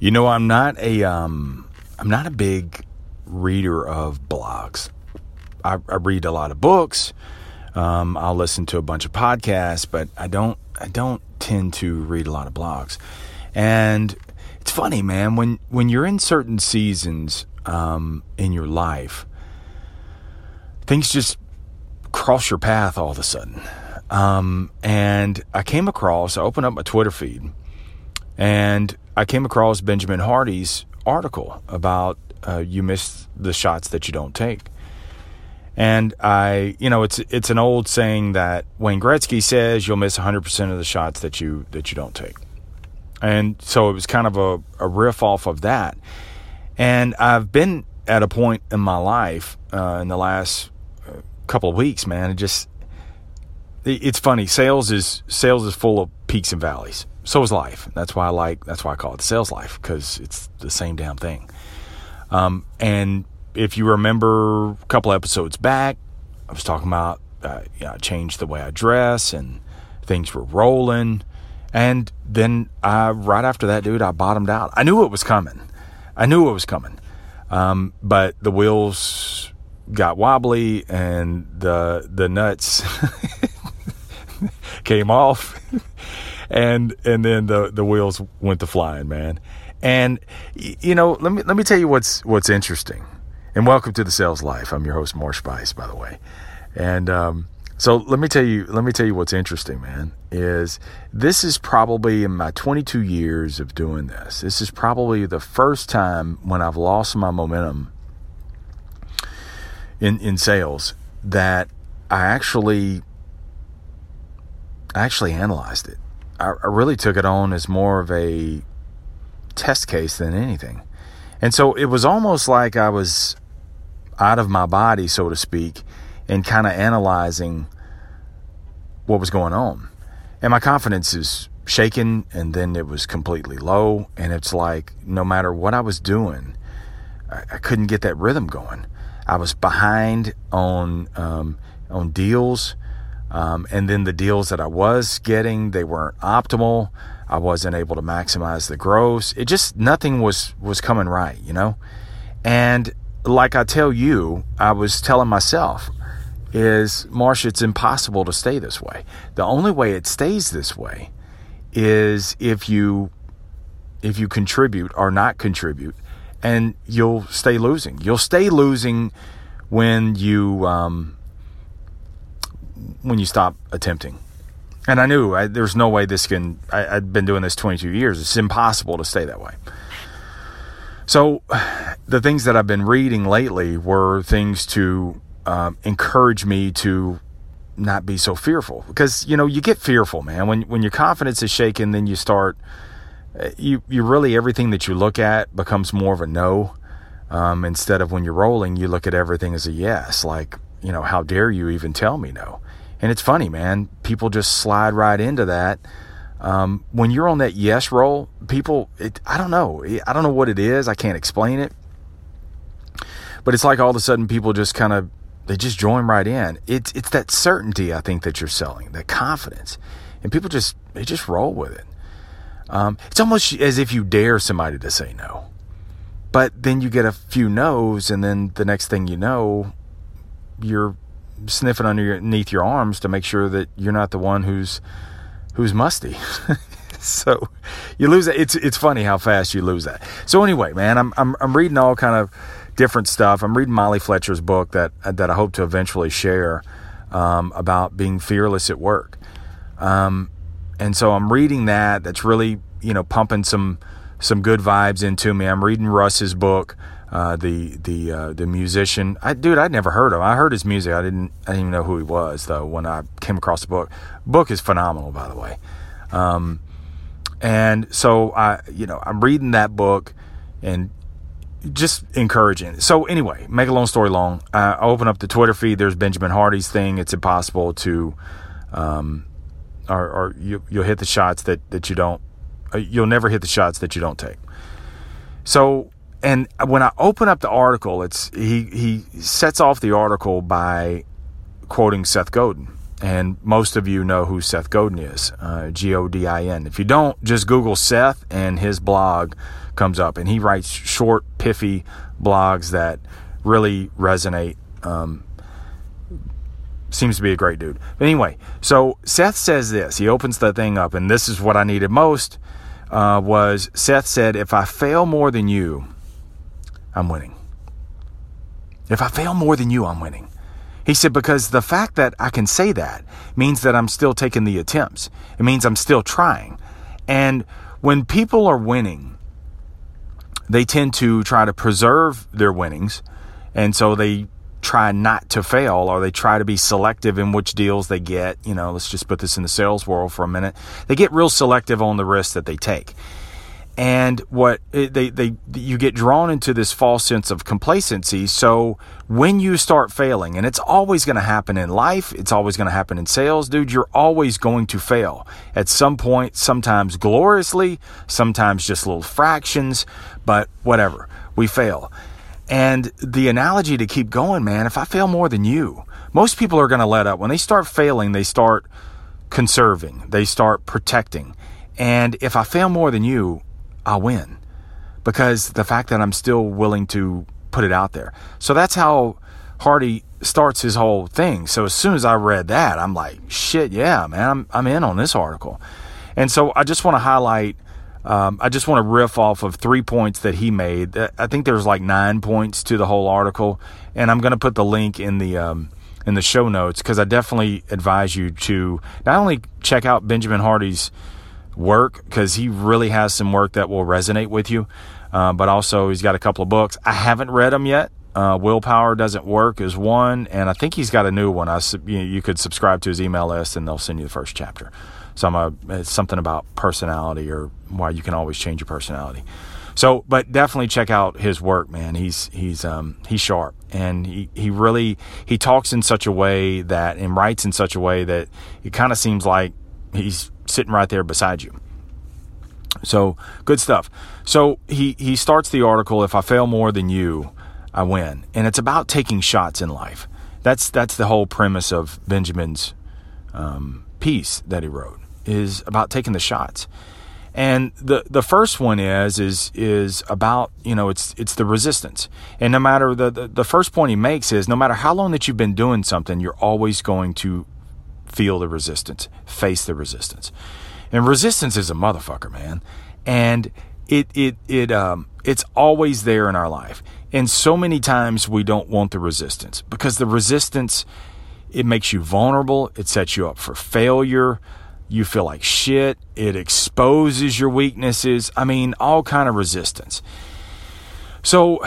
You know, I'm not a um, I'm not a big reader of blogs. I, I read a lot of books. Um, I'll listen to a bunch of podcasts, but I don't I don't tend to read a lot of blogs. And it's funny, man, when when you're in certain seasons um, in your life, things just cross your path all of a sudden. Um, and I came across, I opened up my Twitter feed, and I came across Benjamin Hardy's article about uh, you miss the shots that you don't take. And I, you know, it's it's an old saying that Wayne Gretzky says you'll miss 100% of the shots that you that you don't take. And so it was kind of a, a riff off of that. And I've been at a point in my life uh, in the last uh, couple of weeks, man. It just it's funny. Sales is sales is full of peaks and valleys so is life. That's why I like. That's why I call it sales life because it's the same damn thing. Um, and if you remember a couple episodes back, I was talking about uh, I changed the way I dress and things were rolling. And then right after that, dude, I bottomed out. I knew it was coming. I knew it was coming. Um, but the wheels got wobbly and the the nuts came off and and then the the wheels went to flying, man. And you know, let me let me tell you what's what's interesting. And welcome to the Sales Life. I'm your host, Marsh Buice, by the way. And um, so let me tell you let me tell you what's interesting, man. Is this is probably in my 22 years of doing this. This is probably the first time when I've lost my momentum in in sales that I actually I actually analyzed it. I, I really took it on as more of a test case than anything. And so it was almost like I was out of my body, so to speak, and kind of analyzing what was going on. And my confidence is shaken, and then it was completely low. And it's like no matter what I was doing, I, I couldn't get that rhythm going. I was behind on um, on deals. Um, and then the deals that I was getting, they weren't optimal. I wasn't able to maximize the gross. It just nothing was was coming right, you know. And like I tell you, I was telling myself, is Marsh, it's impossible to stay this way. The only way it stays this way is if you if you contribute or not contribute, and you'll stay losing. You'll stay losing when you um, when you stop attempting. And I knew I, there's no way this can. I, had been doing this 22 years. It's impossible to stay that way. So, the things that I've been reading lately were things to um, encourage me to not be so fearful because you know you get fearful, man. When when your confidence is shaken, then you start. Uh, you you really everything that you look at becomes more of a no. Um, instead of when you're rolling, you look at everything as a yes. Like you know, how dare you even tell me no? And it's funny, man. People just slide right into that. Um, when you're on that yes roll, people, it, I don't know. I don't know what it is. I can't explain it. But it's like all of a sudden people just kind of, they just join right in. It's, it's that certainty, I think, that you're selling, that confidence. And people just, they just roll with it. Um, it's almost as if you dare somebody to say no. But then you get a few no's, and then the next thing you know, you're sniffing underneath your arms to make sure that you're not the one who's who's musty. so you lose that. It's it's funny how fast you lose that. So anyway, man, I'm I'm I'm reading all kind of different stuff. I'm reading Molly Fletcher's book that that I hope to eventually share um, about being fearless at work. Um, and so I'm reading that. That's really you know pumping some some good vibes into me. I'm reading Russ's book uh, the the uh, the musician. I dude, I'd never heard of him. I heard his music. I didn't I didn't even know who he was though when I came across the book. Book is phenomenal, by the way. Um, and so I, you know, I'm reading that book and just encouraging. So anyway, make a long story long. I open up the Twitter feed. There's Benjamin Hardy's thing. It's impossible to, um, or, or you, you'll hit the shots that that you don't. Uh, you'll never hit the shots that you don't take. So and when I open up the article, it's he he sets off the article by quoting Seth Godin, and most of you know who Seth Godin is, uh, G O D I N. If you don't, just Google Seth, and his blog comes up, and he writes short, piffy blogs that really resonate. Um, seems to be a great dude. But anyway, so Seth says this. He opens the thing up, and this is what I needed most. Uh, was Seth said, "If I fail more than you, I'm winning. If I fail more than you, I'm winning." He said, because the fact that I can say that means that I'm still taking the attempts. It means I'm still trying. And when people are winning, they tend to try to preserve their winnings. And so they try not to fail or they try to be selective in which deals they get. You know, let's just put this in the sales world for a minute. They get real selective on the risks that they take and what eh, they they you get drawn into this false sense of complacency. So when you start failing and it's always going to happen in life it's always going to happen in sales dude you're always going to fail. At some point sometimes gloriously sometimes just little fractions but whatever we fail. And the analogy to keep going man if i fail more than you most people are going to let up. When they start failing they start conserving they start protecting. And if i fail more than you I'll win because the fact that I'm still willing to put it out there. So that's how Hardy starts his whole thing. So as soon as I read that, I'm like, shit, yeah, man, I'm, I'm in on this article. And so I just want to highlight, um, I just want to riff off of three points that he made. I think there's like nine points to the whole article, and I'm going to put the link in the um, in the show notes because I definitely advise you to not only check out Benjamin Hardy's work because he really has some work that will resonate with you. Uh, but also, he's got a couple of books. I haven't read them yet. Uh, Willpower Doesn't Work is one, and I think he's got a new one. I, you, you could subscribe to his email list, and they'll send you the first chapter. So a, it's something about personality or why you can always change your personality. So, but definitely check out his work, man. He's he's um, he's sharp, and he he really he talks in such a way that and writes in such a way that it kind of seems like he's sitting right there beside you. So good stuff. So he he starts the article. If I fail more than you, I win, and it's about taking shots in life. That's that's the whole premise of Benjamin's um, piece that he wrote is about taking the shots. And the the first one is is is about you know it's it's the resistance. And no matter the, the the first point he makes is no matter how long that you've been doing something, you're always going to feel the resistance, face the resistance. And resistance is a motherfucker, man. And it it it um it's always there in our life. And so many times we don't want the resistance because the resistance it makes you vulnerable, it sets you up for failure. You feel like shit, it exposes your weaknesses. I mean, all kind of resistance. So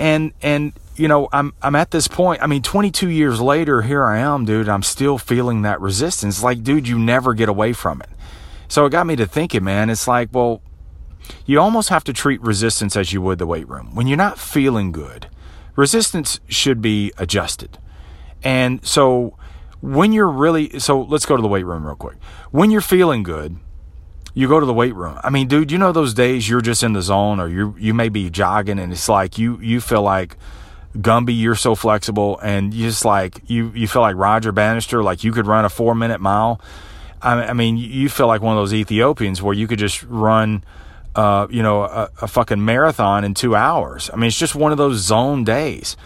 and and you know, I'm I'm at this point. I mean, 22 years later, here I am, dude. I'm still feeling that resistance. Like, dude, you never get away from it. So it got me to thinking, man. It's like, well, you almost have to treat resistance as you would the weight room. When you're not feeling good, resistance should be adjusted. And so when you're really so let's go to the weight room real quick. When you're feeling good, you go to the weight room. I mean, dude, you know those days you're just in the zone or you you may be jogging and it's like you you feel like Gumby, you're so flexible, and you just like you you feel like Roger Bannister, like you could run a four minute mile. I, I mean, you feel like one of those Ethiopians where you could just run, uh, you know, a, a fucking marathon in two hours. I mean, it's just one of those zone days.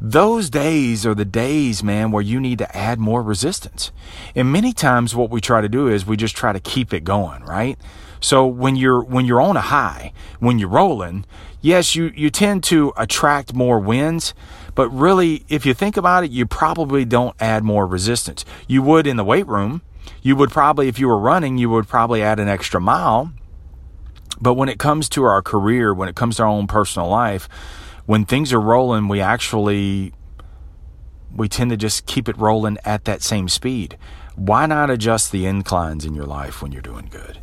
Those days are the days, man, where you need to add more resistance. And many times, what we try to do is we just try to keep it going, right? So when you're when you're on a high, when you're rolling, yes, you, you tend to attract more wins, but really, if you think about it, you probably don't add more resistance. You would in the weight room. You would probably, if you were running, you would probably add an extra mile. But when it comes to our career, when it comes to our own personal life, when things are rolling, we actually we tend to just keep it rolling at that same speed. Why not adjust the inclines in your life when you're doing good?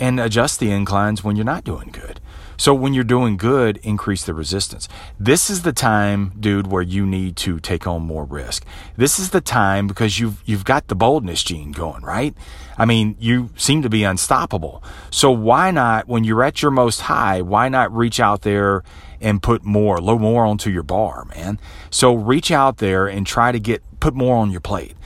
And adjust the inclines when you're not doing good. So when you're doing good, increase the resistance. This is the time, dude, where you need to take on more risk. This is the time because you've you've got the boldness gene going, right? I mean, you seem to be unstoppable. So why not when you're at your most high, why not reach out there and put more, little more onto your bar, man? So reach out there and try to get put more on your plate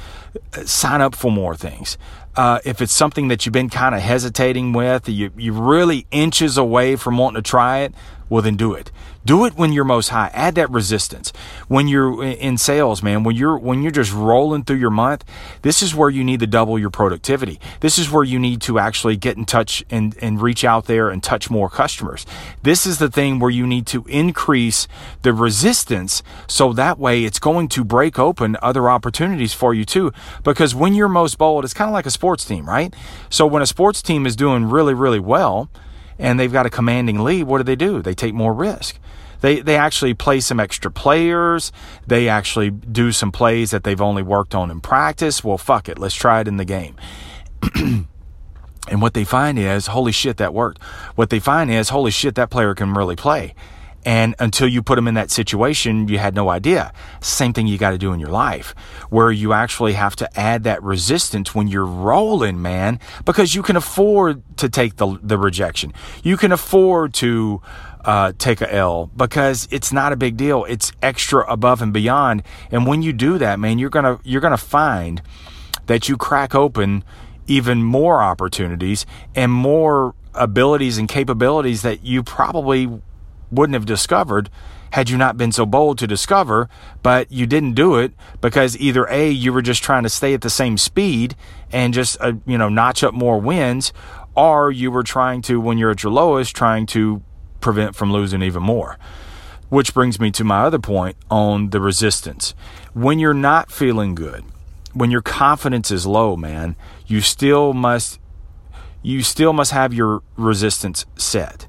uh, sign up for more things. Uh, if it's something that you've been kind of hesitating with, you, you're really inches away from wanting to try it, well, then do it. Do it when you're most high. Add that resistance. When you're in sales, man, when you're when you're just rolling through your month, this is where you need to double your productivity. This is where you need to actually get in touch and, and reach out there and touch more customers. This is the thing where you need to increase the resistance so that way it's going to break open other opportunities for you too. Because when you're most bold, it's kind of like a sports team, right? So when a sports team is doing really, really well, and they've got a commanding lead, what do they do? They take more risk. They, they actually play some extra players. They actually do some plays that they've only worked on in practice. Well, fuck it. Let's try it in the game. and what they find is, holy shit, that worked. What they find is, holy shit, that player can really play. And until you put them in that situation, you had no idea. Same thing you got to do in your life, where you actually have to add that resistance when you're rolling, man, because you can afford to take the, the rejection. You can afford to uh, take a L because it's not a big deal. It's extra above and beyond. And when you do that, man, you're gonna you're gonna find that you crack open even more opportunities and more abilities and capabilities that you probably wouldn't have discovered had you not been so bold to discover, but you didn't do it because either A, you were just trying to stay at the same speed and just, uh, you know, notch up more wins, or you were trying to, when you're at your lowest, trying to prevent from losing even more. Which brings me to my other point on the resistance. When you're not feeling good, when your confidence is low, man, you still must you still must have your resistance set.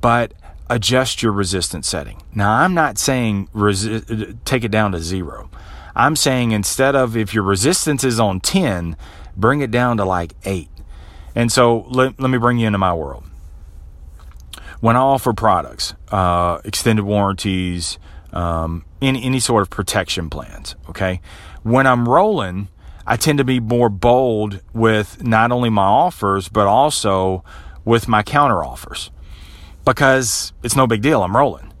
But adjust your resistance setting. Now, I'm not saying resi- take it down to zero. I'm saying instead of if your resistance is on 10, bring it down to like 8. And so let, let me bring you into my world. When I offer products, uh, extended warranties, um, any, any sort of protection plans, okay? When I'm rolling, I tend to be more bold with not only my offers, but also with my counter offers because it's no big deal. I'm rolling.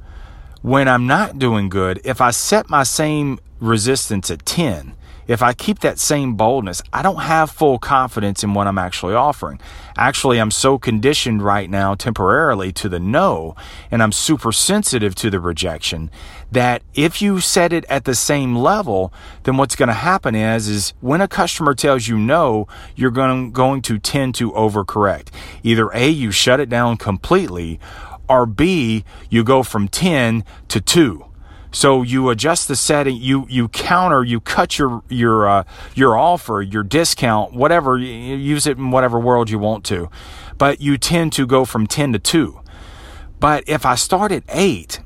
When I'm not doing good, if I set my same resistance at 10, if I keep that same boldness, I don't have full confidence in what I'm actually offering. Actually, I'm so conditioned right now temporarily to the no, and I'm super sensitive to the rejection that if you set it at the same level, then what's going to happen is, is when a customer tells you no, you're going, going to tend to overcorrect. Either A, you shut it down completely, or B, you go from 10 to 2 so you adjust the setting, you you counter, you cut your your uh, your offer, your discount, whatever. use it in whatever world you want to, but you tend to go from ten to two. But if I start at eight,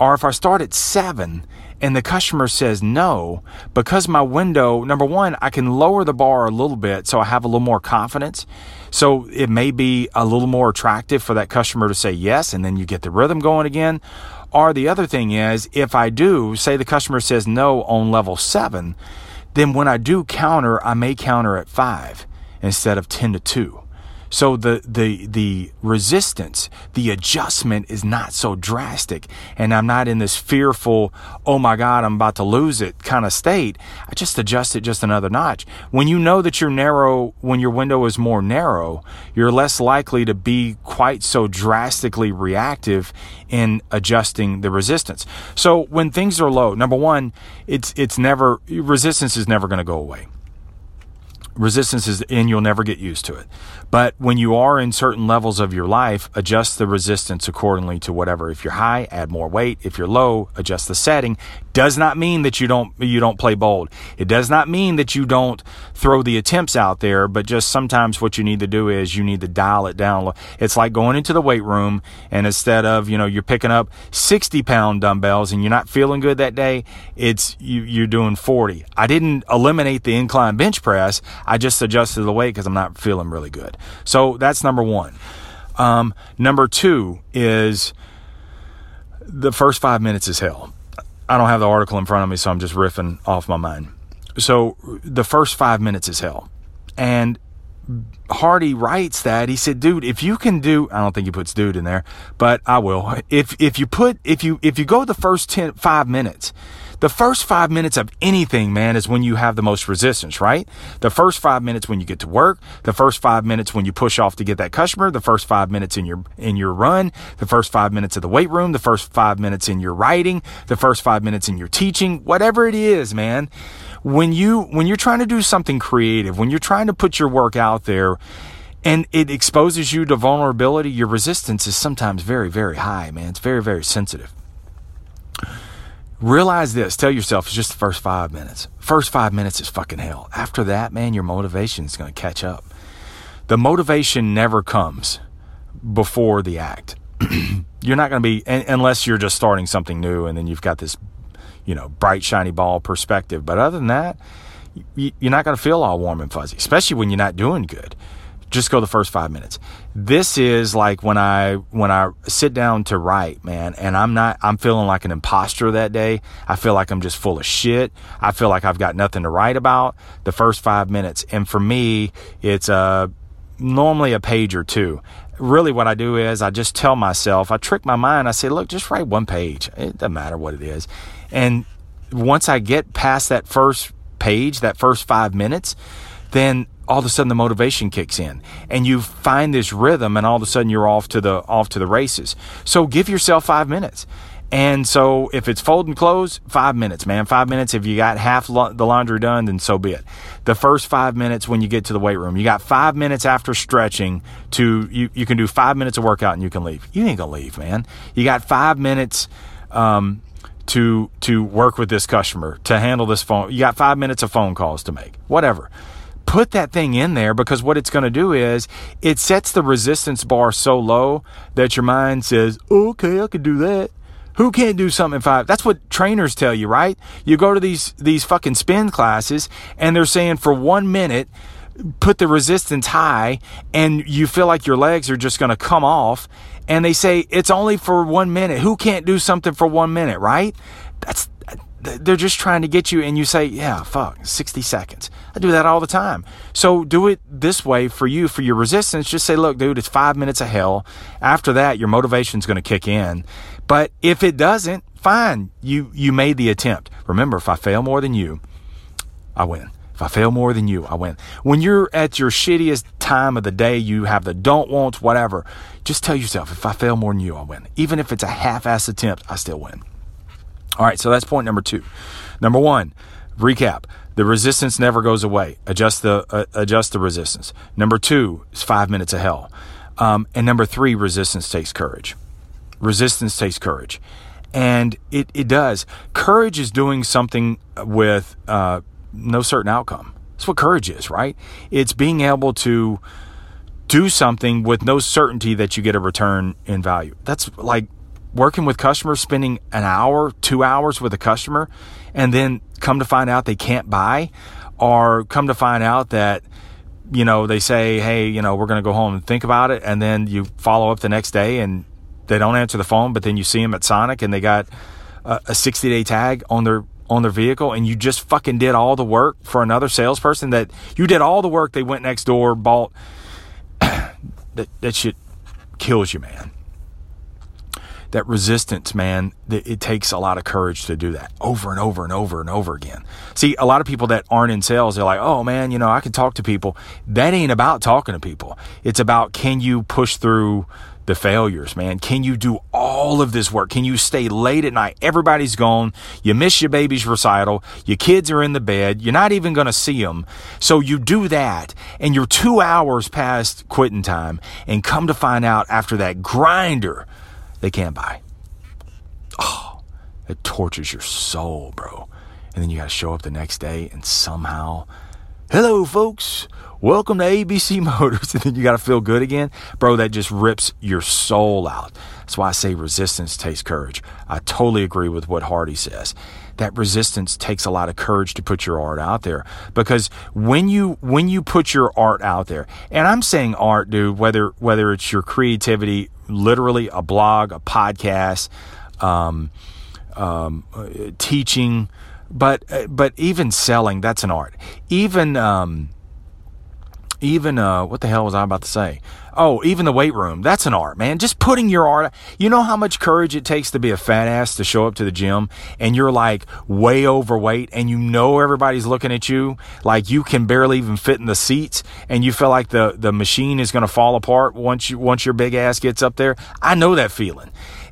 or if I start at seven, and the customer says no, because my window, number one, I can lower the bar a little bit so I have a little more confidence. So it may be a little more attractive for that customer to say yes, and then you get the rhythm going again. Or the other thing is, if I do, say the customer says no on level seven, then when I do counter, I may counter at five instead of 10 to 2. So the, the, the resistance, the adjustment is not so drastic. And I'm not in this fearful, oh my God, I'm about to lose it kind of state. I just adjust it just another notch. When you know that you're narrow, when your window is more narrow, you're less likely to be quite so drastically reactive in adjusting the resistance. So when things are low, number one, it's, it's never, resistance is never going to go away resistance is and you'll never get used to it. But when you are in certain levels of your life, adjust the resistance accordingly to whatever. If you're high, add more weight. If you're low, adjust the setting. Does not mean that you don't you don't play bold. It does not mean that you don't throw the attempts out there, but just sometimes what you need to do is you need to dial it down. It's like going into the weight room and instead of, you know, you're picking up 60 pound dumbbells and you're not feeling good that day, it's you, you're doing 40. I didn't eliminate the incline bench press. I just adjusted the weight because I'm not feeling really good. So that's number one. Um, number two is the first five minutes is hell. I don't have the article in front of me, so I'm just riffing off my mind. So the first five minutes is hell. And Hardy writes that he said, "Dude, if you can do, I don't think he puts dude in there, but I will. If if you put if you if you go the first 10 5 minutes, The first five minutes of anything, man, is when you have the most resistance, right? The first five minutes when you get to work, the first five minutes when you push off to get that customer, the first five minutes in your, in your run, the first five minutes of the weight room, the first five minutes in your writing, the first five minutes in your teaching, whatever it is, man. When you, when you're trying to do something creative, when you're trying to put your work out there, and it exposes you to vulnerability, your resistance is sometimes very, very high, man. It's very, very sensitive. Realize this. Tell yourself it's just the first five minutes. First five minutes is fucking hell. After that, man, your motivation is going to catch up. The motivation never comes before the act. you're not going to be, unless you're just starting something new and then you've got this, you know, bright, shiny ball perspective. But other than that, you're not going to feel all warm and fuzzy, especially when you're not doing good just go the first five minutes. This is like when I when I sit down to write, man, and I'm not I'm feeling like an imposter that day. I feel like I'm just full of shit. I feel like I've got nothing to write about. The first five minutes, and for me, it's uh normally a page or two. Really, what I do is I just tell myself, I trick my mind. I say, look, just write one page. It doesn't matter what it is, and once I get past that first page, that first five minutes, then all of a sudden the motivation kicks in and you find this rhythm and all of a sudden you're off to the off to the races. So give yourself five minutes. And so if it's folding clothes five minutes man. Five minutes. If you got half lo- the laundry done then so be it. The first five minutes when you get to the weight room. You got five minutes after stretching to you, you can do five minutes of workout and you can leave. You ain't gonna leave man. You got five minutes um, to to work with this customer to handle this phone. You got five minutes of phone calls to make. Whatever put that thing in there because what it's going to do is it sets the resistance bar so low that your mind says, okay, I can do that. Who can't do something in five? That's what trainers tell you, right? You go to these, these fucking spin classes and they're saying for one minute, put the resistance high and you feel like your legs are just going to come off. And they say it's only for one minute. Who can't do something for one minute, right? That's, they're just trying to get you and you say yeah fuck 60 seconds. I do that all the time. So do it this way for you for your resistance. Just say look dude it's five minutes of hell. After that your motivation's going to kick in. But if it doesn't fine. You you made the attempt. Remember if i fail more than you i win. If I fail more than you, I win. When you're at your shittiest time of the day, you have the don't want, whatever, just tell yourself, if I fail more than you, I win. Even if it's a half ass attempt, I still win. All right, so that's point number two. Number one, recap. The resistance never goes away. Adjust the uh, adjust the resistance. Number two is five minutes of hell. Um, and number three, resistance takes courage. Resistance takes courage, and it it does. Courage is doing something with uh, no certain outcome. That's what courage is, right? It's being able to do something with no certainty that you get a return in value. That's like working with customers, spending an hour, two hours with a customer, and then come to find out they can't buy, or come to find out that, you know, they say, hey, you know, we're going to go home and think about it. And then you follow up the next day and they don't answer the phone, but then you see them at Sonic and they got a 60 day tag on their on their vehicle and you just fucking did all the work for another salesperson that you did all the work they went next door bought that that shit kills you man that resistance, man, it takes a lot of courage to do that over and over and over and over again. See, a lot of people that aren't in sales, they're like, oh man, you know, I can talk to people. That ain't about talking to people. It's about can you push through the failures, man? Can you do all of this work? Can you stay late at night? Everybody's gone. You miss your baby's recital. Your kids are in the bed. You're not even going to see them. So you do that and you're two hours past quitting time and come to find out after that grinder they can't buy. Oh, it tortures your soul, bro. And then you got to show up the next day and somehow, hello, folks. Welcome to ABC Motors. And then you got to feel good again. Bro, that just rips your soul out. That's why I say resistance takes courage. I totally agree with what Hardy says. That resistance takes a lot of courage to put your art out there because when you when you put your art out there, and I'm saying art, dude, whether whether it's your creativity literally a blog, a podcast, um, um, teaching, but but even selling that's an art. Even um, even uh, what the hell was I about to say? Oh, even the weight room. That's an art, man. Just putting your art. You know how much courage it takes to be a fat ass to show up to the gym and you're like way overweight and you know everybody's looking at you like you can barely even fit in the seats and you feel like the, the machine is going to fall apart once you, once your big ass gets up there. I know that feeling.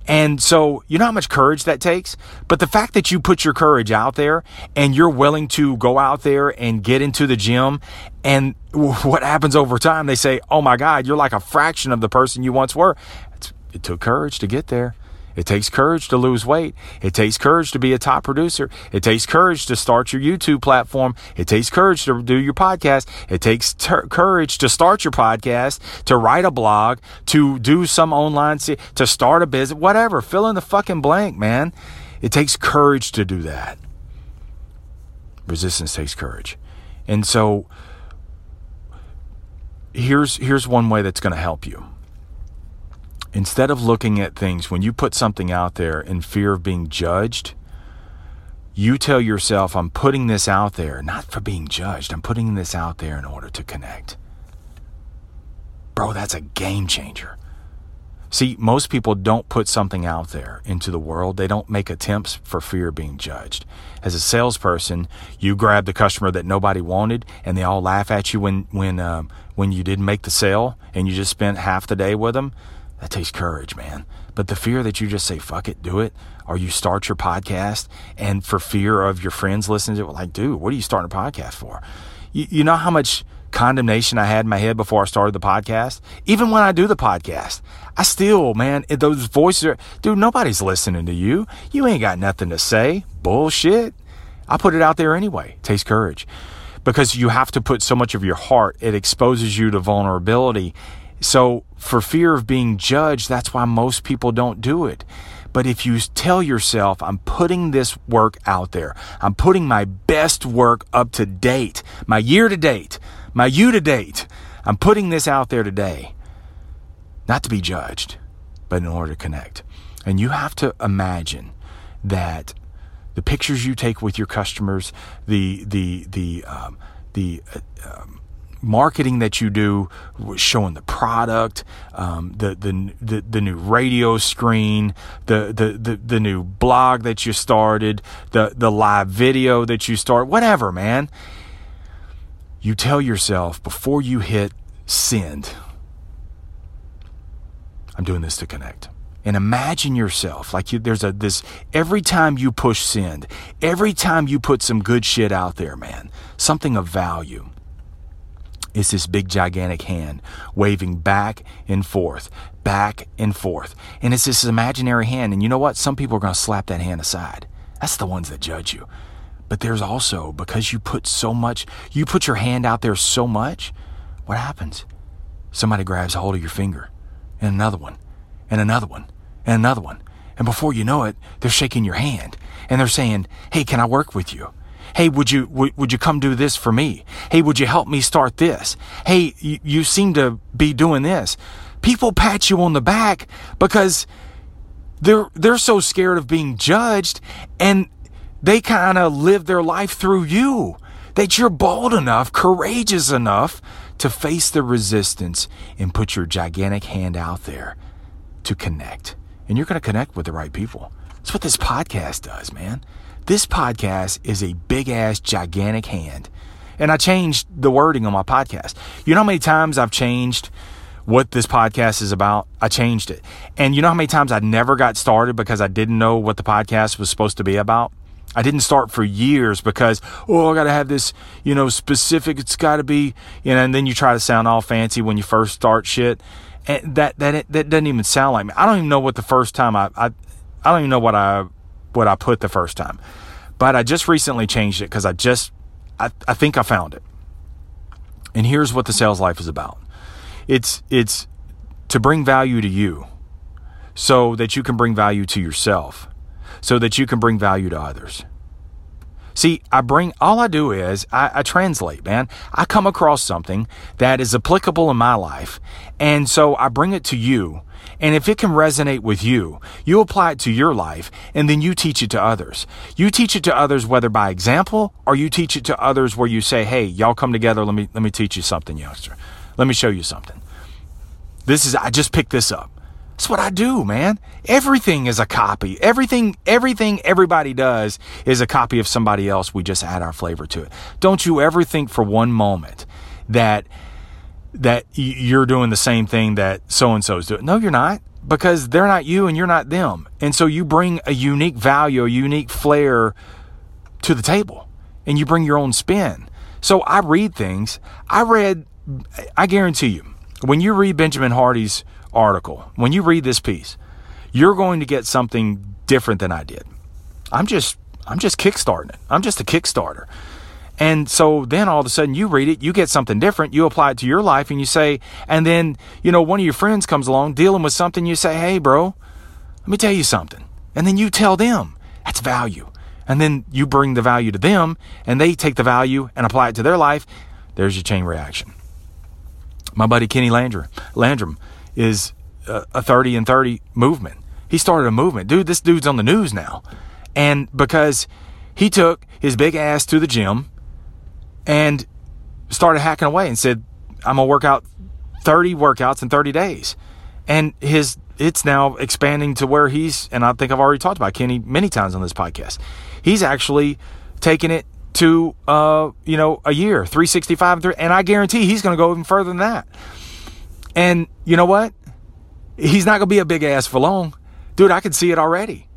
And so, you know how much courage that takes? But the fact that you put your courage out there and you're willing to go out there and get into the gym, and what happens over time, they say, Oh my God, you're like a fraction of the person you once were. It's, it took courage to get there. It takes courage to lose weight. It takes courage to be a top producer. It takes courage to start your YouTube platform. It takes courage to do your podcast. It takes ter- courage to start your podcast, to write a blog, to do some online, to start a business, whatever. Fill in the fucking blank, man. It takes courage to do that. Resistance takes courage. And so here's here's one way that's going to help you instead of looking at things, when you put something out there in fear of being judged, you tell yourself, I'm putting this out there not for being judged, I'm putting this out there in order to connect. Bro, that's a game changer. See, most people don't put something out there into the world. They don't make attempts for fear of being judged. As a salesperson, you grab the customer that nobody wanted, and they all laugh at you when when um, when you didn't make the sale, and you just spent half the day with them. That takes courage, man. But the fear that you just say, fuck it, do it, or you start your podcast and for fear of your friends listening to it, like, dude, what are you starting a podcast for? You, you know how much condemnation I had in my head before I started the podcast? Even when I do the podcast, I still, man, those voices are, dude, nobody's listening to you. You ain't got nothing to say. Bullshit. I put it out there anyway. It takes courage because you have to put so much of your heart. It exposes you to vulnerability so, for fear of being judged, that's why most people don't do it. But if you tell yourself, I'm putting this work out there, I'm putting my best work up to date, my year to date, my you to date, I'm putting this out there today, not to be judged, but in order to connect. And you have to imagine that the pictures you take with your customers, the the the um, the uh, um, marketing that you do, showing the product, um, the, the, the the new radio screen, the, the the the new blog that you started, the the live video that you start, whatever, man. You tell yourself before you hit send, I'm doing this to connect. And imagine yourself like you, there's a this every time you push send, every time you put some good shit out there, man, something of value is this big gigantic hand waving back and forth, back and forth. And it's this imaginary hand. And you know what? Some people are going to slap that hand aside. That's the ones that judge you. But there's also, because you put so much, you put your hand out there so much, what happens? Somebody grabs a hold of your finger, and another one, and another one, and another one. And before you know it, they're shaking your hand and they're saying, Hey, can I work with you? Hey, would you, would, you come do this for me? Hey, would you help me start this? Hey, you, you seem to be doing this. People pat you on the back because they're, they're so scared of being judged and they kind of live their life through you that you're bold enough, courageous enough to face the resistance and put your gigantic hand out there to connect. And you're going to connect with the right people. That's what this podcast does, man. This podcast is a big ass, gigantic hand. And I changed the wording on my podcast. You know how many times I've changed what this podcast is about? I changed it. And you know how many times I never got started because I didn't know what the podcast was supposed to be about? I didn't start for years because, oh, I got to have this, you know, specific. It's got to be, you know, and then you try to sound all fancy when you first start shit. And that, that, that doesn't even sound like me. I don't even know what the first time I, I, I don't even know what I what I put the first time. But I just recently changed it because I just, I, I think I found it. And here's what the sales life is about. It's, it's to bring value to you so that you can bring value to yourself, so that you can bring value to others. See, I bring, all I do is I, I, translate, man. I come across something that is applicable in my life. And so I bring it to you and if it can resonate with you, you apply it to your life and then you teach it to others. You teach it to others whether by example or you teach it to others where you say, "Hey, y'all come together, let me let me teach you something, youngster. Let me show you something." This is, I just picked this up. That's what I do, man. Everything is a copy. Everything, everything everybody does is a copy of somebody else. We just add our flavor to it. Don't you ever think for one moment that that you're doing the same thing that so and so is doing. No, you're not because they're not you and you're not them. And so you bring a unique value, a unique flair to the table and you bring your own spin. So I read things. I read, I guarantee you, when you read Benjamin Hardy's article, when you read this piece, you're going to get something different than I did. I'm just, I'm just kickstarting it. I'm just a kickstarter. And so then all of a sudden you read it, you get something different, you apply it to your life and you say, and then, you know, one of your friends comes along dealing with something, you say, hey, bro, let me tell you something. And then you tell them that's value. And then you bring the value to them and they take the value and apply it to their life. There's your chain reaction. My buddy Kenny Landrum, Landrum is a 30 and 30 movement. He started a movement. Dude, this dude's on the news now. And because he took his big ass to the gym and started hacking away and said, I'm going to work out 30 workouts in 30 days. And his it's now expanding to where he's and I think I've already talked about Kenny many times on this podcast. He's actually taken it to uh, you know, a year, 365 and I guarantee he's going to go even further than that. And you know what? He's not going to be a big ass for long. Dude, I can see it already.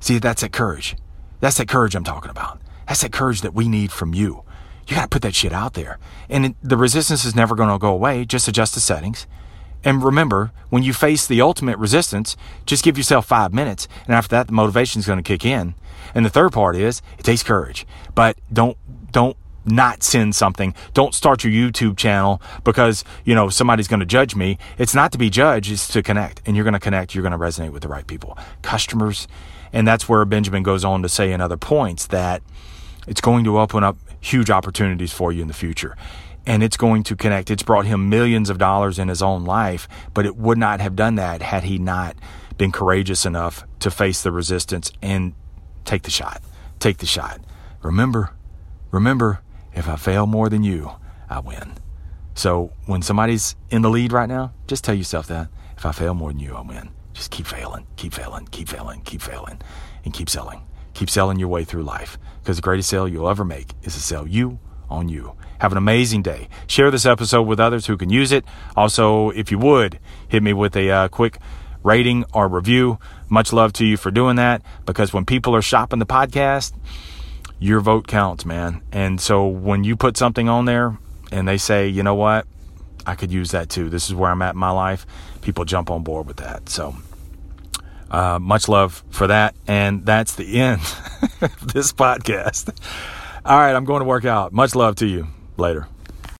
See, that's that courage. That's that courage I'm talking about. That's that courage that we need from you. You got to put that shit out there. And the resistance is never going to go away. Just adjust the settings. And remember, when you face the ultimate resistance, just give yourself five minutes. And after that, the motivation is going to kick in. And the third part is it takes courage, but don't, don't not send something. Don't start your YouTube channel because, you know, somebody's going to judge me. It's not to be judged, it's to connect. And you're going to connect, you're going to resonate with the right people, customers. And that's where Benjamin goes on to say in other points that it's going to open up huge opportunities for you in the future. And it's going to connect. It's brought him millions of dollars in his own life, but it would not have done that had he not been courageous enough to face the resistance and take the shot. Take the shot. Remember, remember, if I fail more than you, I win. So when somebody's in the lead right now, just tell yourself that. If I fail more than you, I win. Just keep failing, keep failing, keep failing, keep failing, and keep selling. Keep selling your way through life because the greatest sale you'll ever make is to sell you on you. Have an amazing day. Share this episode with others who can use it. Also, if you would, hit me with a uh, quick rating or review. Much love to you for doing that because when people are shopping the podcast, your vote counts, man. And so when you put something on there and they say, you know what, I could use that too. This is where I'm at in my life. People jump on board with that. So uh, much love for that. And that's the end of this podcast. All right, I'm going to work out. Much love to you. Later.